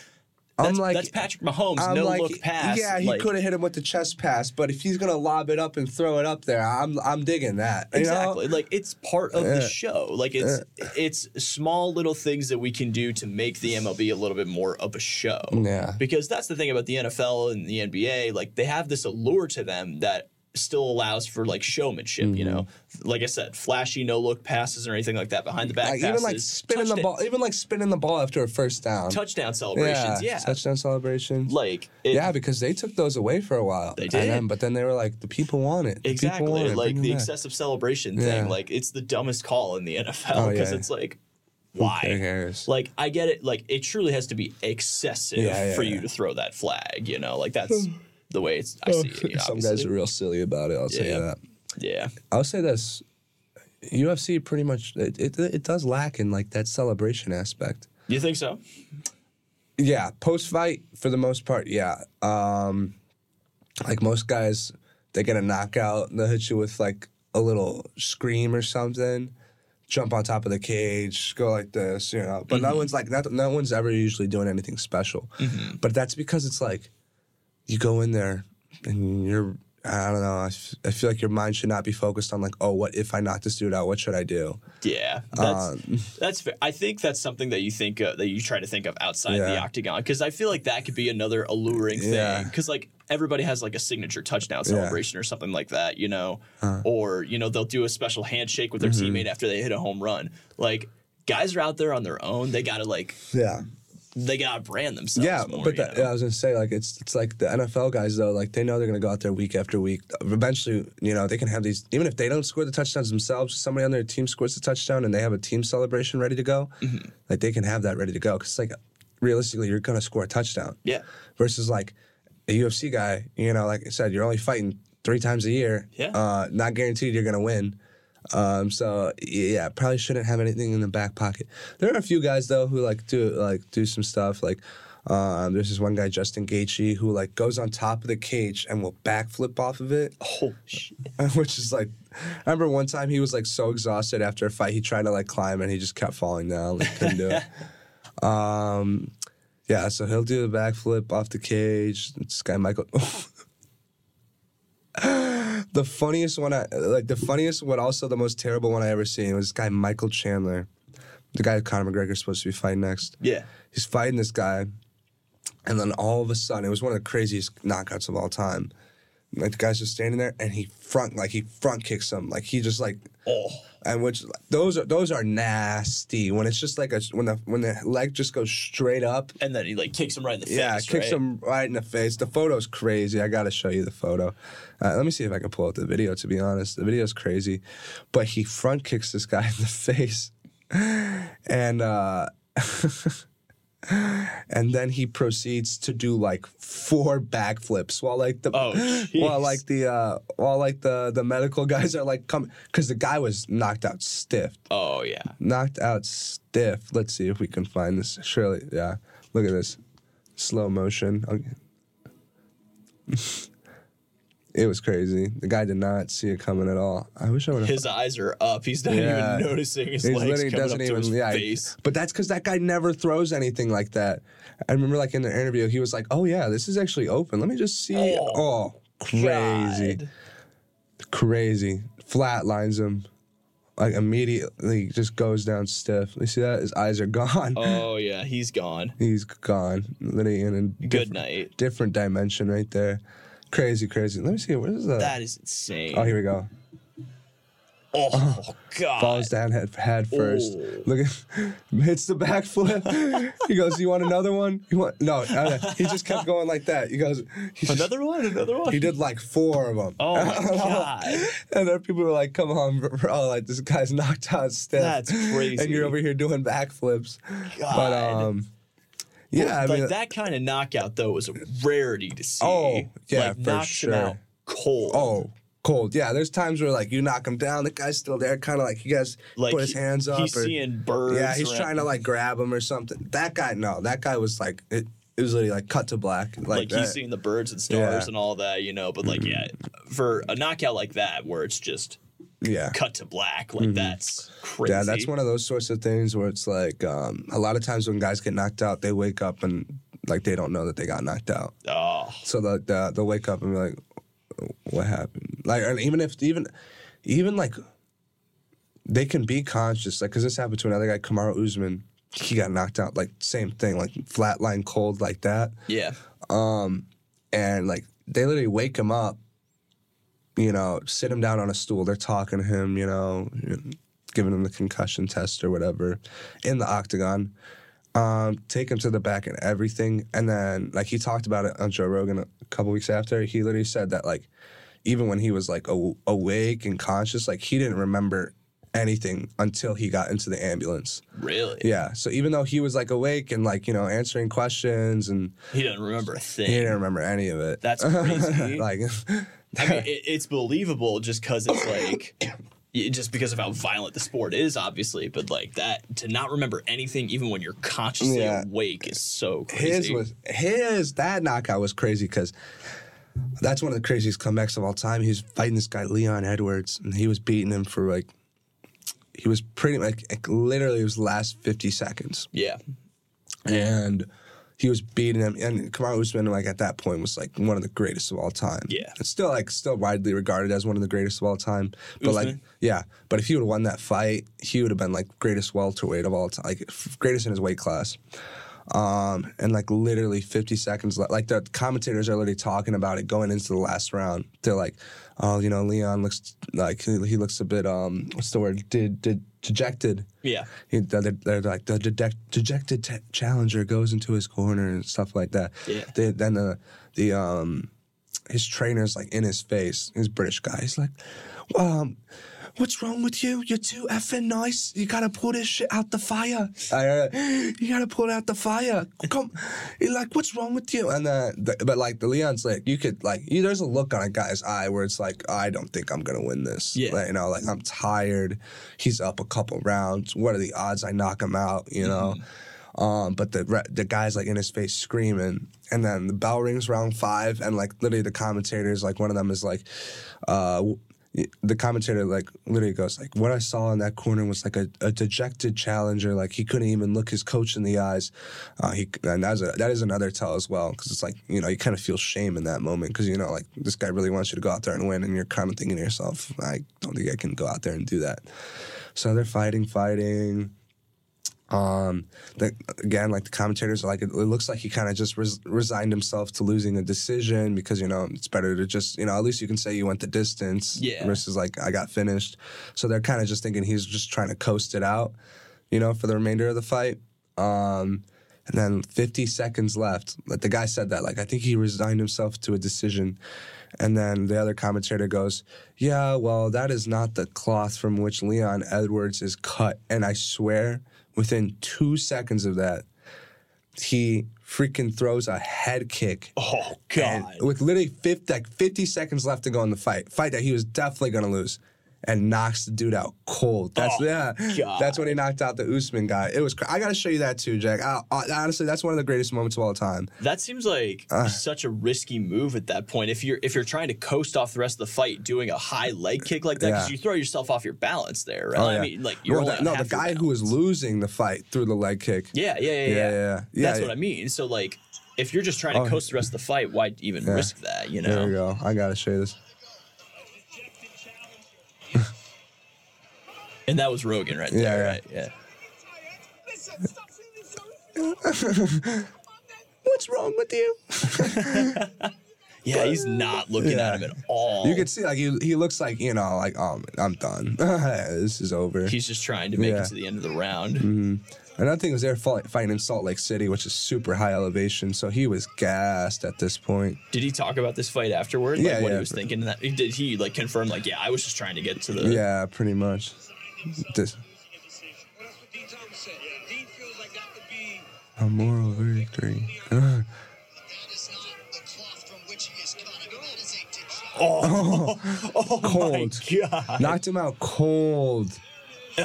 I'm like- that's Patrick Mahomes I'm no like, look pass yeah, he like, could have hit him with the chest pass, but if he's gonna lob it up and throw it up there, I'm I'm digging that. you know? Exactly. Like it's part of the show. Like it's it's small little things that we can do to make the MLB a little bit more of a show. Yeah. Because that's the thing about the NFL and the NBA. Like they have this allure to them that still allows for like showmanship. You know, mm-hmm. like I said, flashy no look passes or anything like that behind the back Like passes. even like spinning the ball, even like spinning the ball after a first down. touchdown celebrations. Yeah. touchdown celebrations. Like it, yeah, because they took those away for a while. They And did. then, but then they were like, the people want it. The people Exactly, want it. like Bring the back. excessive celebration Yeah. thing. Like it's the dumbest call in the NFL Oh, because yeah. it's like, why? Like I get it. Like it truly has to be excessive Yeah, yeah, for yeah. you to throw that flag. You know, like that's the way it's. I see it. Some obviously. guys are real silly about it. I'll say Yeah. that. Yeah, I'll say this: UFC pretty much it, it it does lack in like that celebration aspect. you think so? Yeah, post fight for the most part, yeah. Um like most guys, they get a knockout, and they'll hit you with like a little scream or something, jump on top of the cage, go like this, you know. But no one's like not, no one's ever usually doing anything special. But that's because it's like you go in there and you're I don't know. I, f- I feel like your mind should not be focused on like, oh, what if I knock this dude out? What should I do? Yeah, that's Um, that's. Fair. I think that's something that you think uh, that you try to think of outside the octagon because I feel like that could be another alluring thing Yeah. because like everybody has like a signature touchdown Yeah. celebration or something like that, you know, or you know they'll do a special handshake with their Mm-hmm. teammate after they hit a home run. Like guys are out there on their own; they gotta like Yeah. They gotta brand themselves. Yeah, more, but that, yeah, I was gonna say like it's it's like the NFL guys though, like they know they're gonna go out there week after week. Eventually, you know, they can have these even if they don't score the touchdowns themselves. Somebody on their team scores the touchdown and they have a team celebration ready to go. Mm-hmm. Like they can have that ready to go because like realistically, you're gonna score a touchdown. yeah, Versus like a UFC guy, you know, like I said, you're only fighting three times a year. Yeah. Uh, not guaranteed you're gonna win. Um, so yeah, probably shouldn't have anything in the back pocket. There are a few guys though who like do like do some stuff. Like um, there's this one guy Justin Gaethje who like goes on top of the cage and will backflip off of it, oh shit. which is like. I remember one time he was like so exhausted after a fight he tried to like climb and he just kept falling down. Like couldn't do it. Um, yeah, so he'll do the backflip off the cage. This guy Michael. The funniest one, I like the funniest, but also the most terrible one I ever seen was this guy Michael Chandler, the guy Conor McGregor's supposed to be fighting next. Yeah, He's fighting this guy, and then all of a sudden, it was one of the craziest knockouts of all time. Like the guy's just standing there, and he front like he front kicks him, like he just like Oh, and which those are those are nasty when it's just like a when the when the leg just goes straight up. and then he like kicks him right in the Yeah, face. Yeah, kicks right? him right in the face. The photo's crazy. I gotta show you the photo. Uh, let me see if I can pull out the video. To be honest, the video's crazy, but he front kicks this guy in the face, and uh, and then he proceeds to do like four backflips while like the Oh, while like the uh, while like the the medical guys are like coming because the guy was knocked out stiff Oh yeah. knocked out stiff. Let's see if we can find this. Surely, yeah. Look at this, slow motion. Okay. it was crazy. The guy did not see it coming at all. I wish I would have. His eyes are up. He's not Yeah. even noticing his He legs coming doesn't up to even. his Yeah, face. but that's because that guy never throws anything like that. I remember, like in the interview, he was like, "Oh yeah, this is actually open. Let me just see." Oh, Oh, crazy, God. crazy. Flatlines him. Like immediately, just goes down stiff. You see that? His eyes are gone. Oh yeah, he's gone. He's gone. Literally in a Good night. different dimension right there. Crazy, crazy. Let me see. What is that? That is insane. oh, here we go. oh, God. Falls down head, head first. Oh. Look at hits the backflip. he goes, "You want another one? You want no?" he just kept going like that. He goes, he, just- Another one. Another one. he did like four of them. Oh my God. and then people were like, "Come on, bro! Like this guy's knocked out stiff. That's crazy. And you're over here doing backflips." God. But um, yeah, I like that kind of knockout though was a rarity to see. Oh, yeah, like, for knocks sure. him out cold. Oh, cold. Yeah, there's times where like you knock him down, the guy's still there, kind of like he guys like put his he- hands up. He's or, seeing birds. yeah, he's trying to like grab him or something. That guy, no, that guy was like it. It was literally like cut to black. Like, like, he's seeing the birds and stars Yeah. Mm-hmm. and all that, you know. But like, yeah, for a knockout like that, where it's just yeah. cut to black, like that's crazy. Mm-hmm. Yeah, that's one of those sorts of things where it's like um, a lot of times when guys get knocked out, they wake up and like they don't know that they got knocked out. Oh, So the, the they'll wake up and be like, "What happened?" Like, and even if even even like they can be conscious, like because this happened to another guy, Kamaru Usman. He got knocked out, like same thing, like flatline cold, like that. yeah. Um, and like they literally wake him up, you know, sit him down on a stool. They're talking to him, you know, giving him the concussion test or whatever in the octagon. Um, take him to the back and everything. And then, like, he talked about it on Joe Rogan a couple weeks after. He literally said that, like, even when he was like aw- awake and conscious, like, he didn't remember anything until he got into the ambulance. Really? Yeah. So even though he was like awake and like, you know, answering questions and He didn't remember a thing. he didn't remember any of it. That's crazy. like, I mean, it, it's believable just because it's like, just because of how violent the sport is, obviously. But like that, to not remember anything, even when you're consciously Yeah. awake, is so crazy. his was his that knockout was crazy because that's one of the craziest comebacks of all time. He was fighting this guy Leon Edwards, and he was beating him for like he was pretty like, like literally it was last fifty seconds, yeah. and he was beating him. And Kamaru Usman, like at that point, was like one of the greatest of all time. Yeah. it's still like still widely regarded as one of the greatest of all time. But like, yeah, but if he would have won that fight, he would have been like greatest welterweight of all time, like greatest in his weight class. Um, and like literally 50 seconds left. Like the commentators are literally talking about it going into the last round. They're like, oh, you know, Leon looks like he, he looks a bit um, what's the word? Did did dejected. Yeah. He, they're, they're like the deject, dejected t- challenger goes into his corner and stuff like that. Yeah. They, then the the um his trainer's like in his face. He's a British guy. He's like, um, what's wrong with you? You're too effing nice. You gotta pull this shit out the fire. I, you gotta pull out the fire. Come, He's like, what's wrong with you? And then, the, but like the Leon's like, you could like, you, there's a look on a guy's eye where it's like, I don't think I'm gonna win this. Yeah. Like, you know, like I'm tired. He's up a couple rounds. What are the odds I knock him out? You know. Um, but the the guy's like in his face screaming, and then the bell rings round five, and like literally the commentators, like one of them is like, uh, the commentator like literally goes like, what I saw in that corner was like a, a dejected challenger, like he couldn't even look his coach in the eyes. Uh, he and that's a, that is another tell as well, because it's like you know you kind of feel shame in that moment, because you know like this guy really wants you to go out there and win, and you're kind of thinking to yourself, I don't think I can go out there and do that. So they're fighting, fighting Um, the, again, like the commentators, are like it, it looks like he kind of just res- resigned himself to losing a decision because you know it's better to just you know at least you can say you went the distance Yeah. versus like I got finished. So they're kind of just thinking he's just trying to coast it out, you know, for the remainder of the fight. Um, and then 50 seconds left. Like the guy said that, like I think he resigned himself to a decision. And then the other commentator goes, "Yeah, well, that is not the cloth from which Leon Edwards is cut." And I swear, within two seconds of that, he freaking throws a head kick. Oh God. with literally 50, like 50 seconds left to go in the fight, fight that he was definitely going to lose, and knocks the dude out cold. That's Oh, yeah. God. That's when he knocked out the Usman guy. It was. Cr- I got to show you that too, Jack. I, I, honestly, that's one of the greatest moments of all time. That seems like Uh. such a risky move at that point. If you're if you're trying to coast off the rest of the fight, doing a high leg kick like that, because Yeah. you throw yourself off your balance there. Right? Oh, I mean, like you're no, only that- no, the guy who was losing the fight threw the leg kick. Yeah, yeah, yeah, yeah. Yeah, yeah, yeah. That's Yeah, what I mean. So like, if you're just trying to Oh. coast the rest of the fight, why even Yeah. risk that? You know. There we know. go. I gotta show you this. And that was Rogan right there. yeah. Right? Yeah. What's wrong with you? Yeah, he's not looking Yeah. at him at all. You can see like he, he looks like you know like oh I'm done. this is over. He's just trying to make Yeah. it to the end of the round. Mm-hmm. Another thing was they're fight- fighting in Salt Lake City, which is super high elevation, so he was gassed at this point. Did he talk about this fight afterward? Like Yeah, what yeah. he was thinking? That did he like confirm? Like, yeah, I was just trying to get to the. Yeah, pretty much. This What else would Dean Thomas say? Yeah, Dean feels like that would be. a moral victory. That is not the cloth from which he is cut. I mean, that is a degenerate. Oh, oh Cold. my god! Knocked him out cold.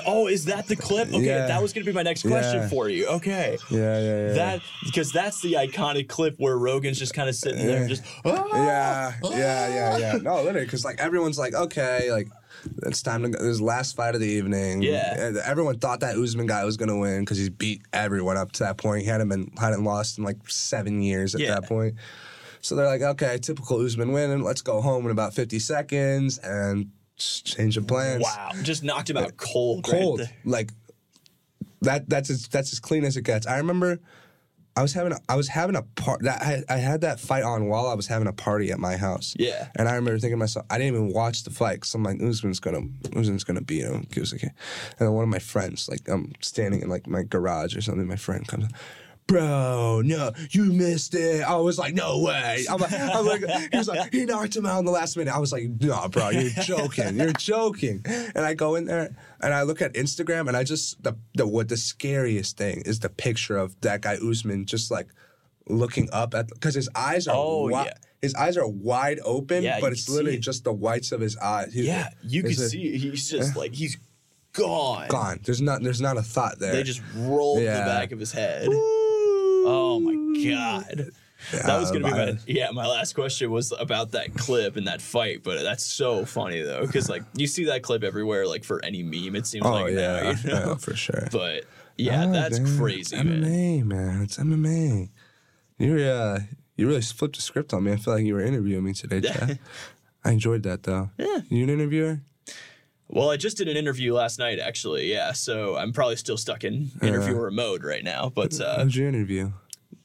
Oh, is that the clip? Okay, Yeah. that was gonna be my next question Yeah. for you. Okay. Yeah, yeah, yeah. That because that's the iconic clip where Rogan's just kind of sitting there, just "Ah!" Yeah, yeah, yeah, yeah. No, literally, because like everyone's like, okay, like it's time to go. This last fight of the evening. Yeah. Everyone thought that Usman guy was gonna win because he's beat everyone up to that point. He hadn't been hadn't lost in like seven years at Yeah. that point. So they're like, okay, typical Usman win. and Let's go home in about fifty seconds and change of plans. wow, just knocked him out cold. cold. there. like that. That's as that's as clean as it gets. I remember. I was having a, I was having a part that I, I had that fight on while I was having a party at my house. Yeah. And I remember thinking to myself, I didn't even watch the fight because I'm like, Usman's gonna Usman's gonna beat him. He was like, and then one of my friends, like I'm standing in like my garage or something, my friend comes. Bro, no, you missed it. I was like, no way. I'm like, I'm like, he was like, he knocked him out in the last minute. I was like, no, bro, you're joking. You're joking. And I go in there and I look at Instagram and I just the the what the scariest thing is the picture of that guy Usman just like looking up at because his eyes are Oh, wi- yeah. his eyes are wide open, Yeah, but it's literally it. just the whites of his eyes. He- Yeah, you can a- see he's just like he's gone. gone. There's not there's not a thought there. They just rolled Yeah. the back of his head. Oh my god. That was gonna be my my- yeah. My last question was about that clip and that fight, but that's so funny though because like you see that clip everywhere, like for any meme. It seems Oh like yeah, now, you know? yeah, for sure. But yeah, Oh, that's damn. crazy, It's man. MMA, man. It's MMA. You uh, you really flipped the script on me. I feel like you were interviewing me today, Chad. I enjoyed that though. Yeah. You an interviewer? Well, I just did an interview last night, actually. Yeah, so I'm probably still stuck in interviewer mode right now. But uh, How'd you interview?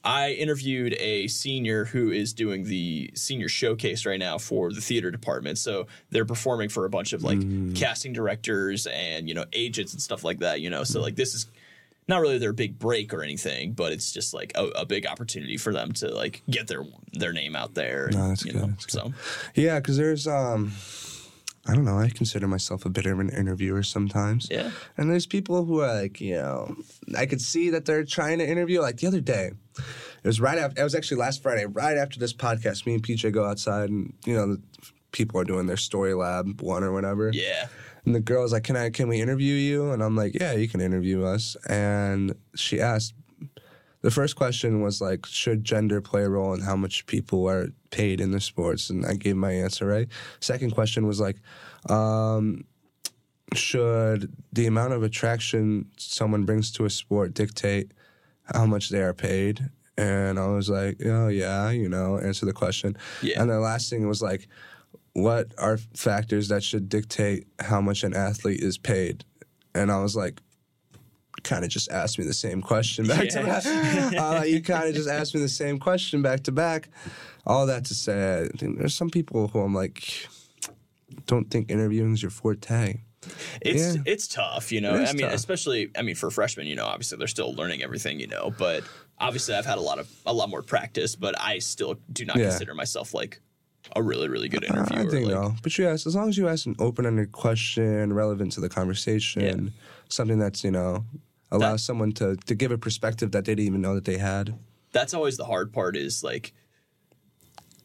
I interviewed a senior who is doing the senior showcase right now for the theater department. So they're performing for a bunch of like casting directors and you know agents and stuff like that. You know, so like this is not really their big break or anything, but it's just like a, a big opportunity for them to like get their their name out there. and, No, that's good, know, that's good. So Yeah, because there's um, I don't know. I consider myself a bit of an interviewer sometimes. yeah, And there's people who are like, you know, I could see that they're trying to interview. Like the other day, it was right after, it was actually last Friday, right after this podcast. Me and PJ go outside and, you know, the people are doing their story lab one or whatever. yeah, And the girl's like, can I, can we interview you? And I'm like, yeah, you can interview us. And she asked, the first question was like, should gender play a role in how much people are paid in the sports? And I gave my answer, right? Second question was like, um, should the amount of attraction someone brings to a sport dictate how much they are paid? And I was like, oh, yeah, you know, answer the question. Yeah. And the last thing was like, what are factors that should dictate how much an athlete is paid? And I was like, kind of just asked me the same question back to back. Uh, you kind of just asked me the same question back to back. All that to say, I think there's some people who I'm like, don't think interviewing is your forte. It's Yeah. it's tough, you know. I mean, tough. especially I mean for freshmen, you know, obviously they're still learning everything, you know, but obviously I've had a lot of a lot more practice, but I still do not Yeah. consider myself like a really really good Uh, interviewer. I think like, no, but you ask as long as you ask an open-ended question relevant to the conversation, something that's you know allows someone to to give a perspective that they didn't even know that they had. that's always the hard part is like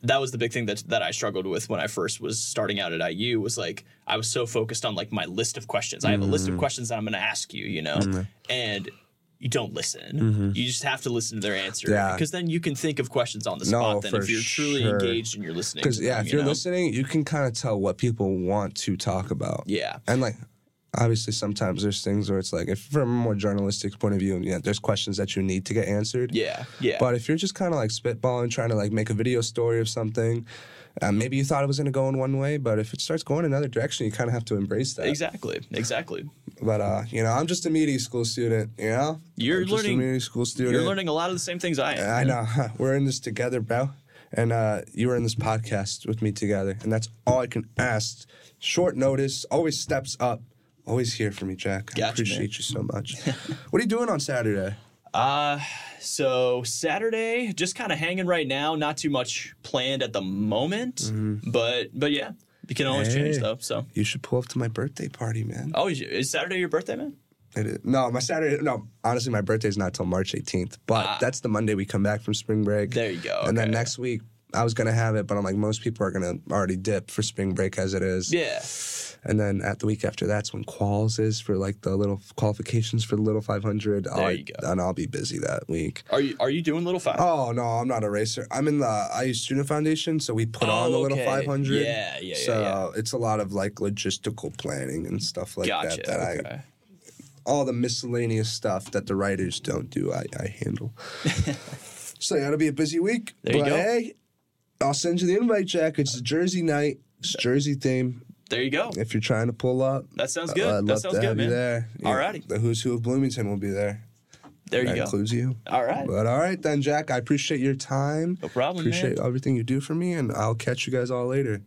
that was the big thing that that I struggled with when I first was starting out at IU was like I was so focused on like my list of questions. I have a list Mm. of questions that I'm going to ask you, you know, and you don't listen. Mm-hmm. You just have to listen to their answer Yeah. because then you can think of questions on the No, spot. then if you're truly sure. engaged and you're listening, Because yeah, them, if you you're know? listening, you can kind of tell what people want to talk about. yeah, And like, obviously, sometimes there's things where it's like, if from a more journalistic point of view, yeah, there's questions that you need to get answered. yeah, yeah. But if you're just kind of like spitballing, trying to like make a video story of something, uh, maybe you thought it was going to go in one way, but if it starts going another direction, you kind of have to embrace that. exactly, exactly. But uh, you know, I'm just a media school student. You know, You're I'm learning- a media school student. You're learning a lot of the same things I am. I know. We're in this together, bro. And uh, you were in this podcast with me together, and that's all I can ask. Short notice, always steps up. Always here for me, Jack. I appreciate man. you so much. what are you doing on Saturday? Uh, so Saturday, just kind of hanging right now. Not too much planned at the moment, but but yeah, you can always change Mm-hmm. Though. So, You should pull up to my birthday party, man. oh, is, is Saturday your birthday, man? It is. No, my Saturday. No, honestly, my birthday's not till March 18th. But Ah. that's the Monday we come back from spring break. There you go. And then next week, I was gonna have it, but I'm like, most people are gonna already dip for spring break as it is. yeah, And then at the week after, that's when quals is for like the little qualifications for the little 500. There I'll, you go. And I'll be busy that week. are you are you doing little five? Oh no, I'm not a racer. I'm in the IU Student Foundation, so we put Oh, on the oh, little 500. Yeah, yeah, yeah, So yeah. it's a lot of like logistical planning and stuff like gotcha. that. That I okay. all the miscellaneous stuff that the writers don't do, I, I handle. so yeah, it'll be a busy week. There you but go. hey, I'll send you the invite, Jack. It's a Jersey night. It's Jersey theme. There you go. If you're trying to pull up, That sounds good. I'd That sounds good, man. you. Yeah, Alrighty. The who's who of Bloomington will be there. There you that go. includes you. All right. But all right then, Jack. I appreciate your time. No problem, Appreciate man. everything you do for me, and I'll catch you guys all later.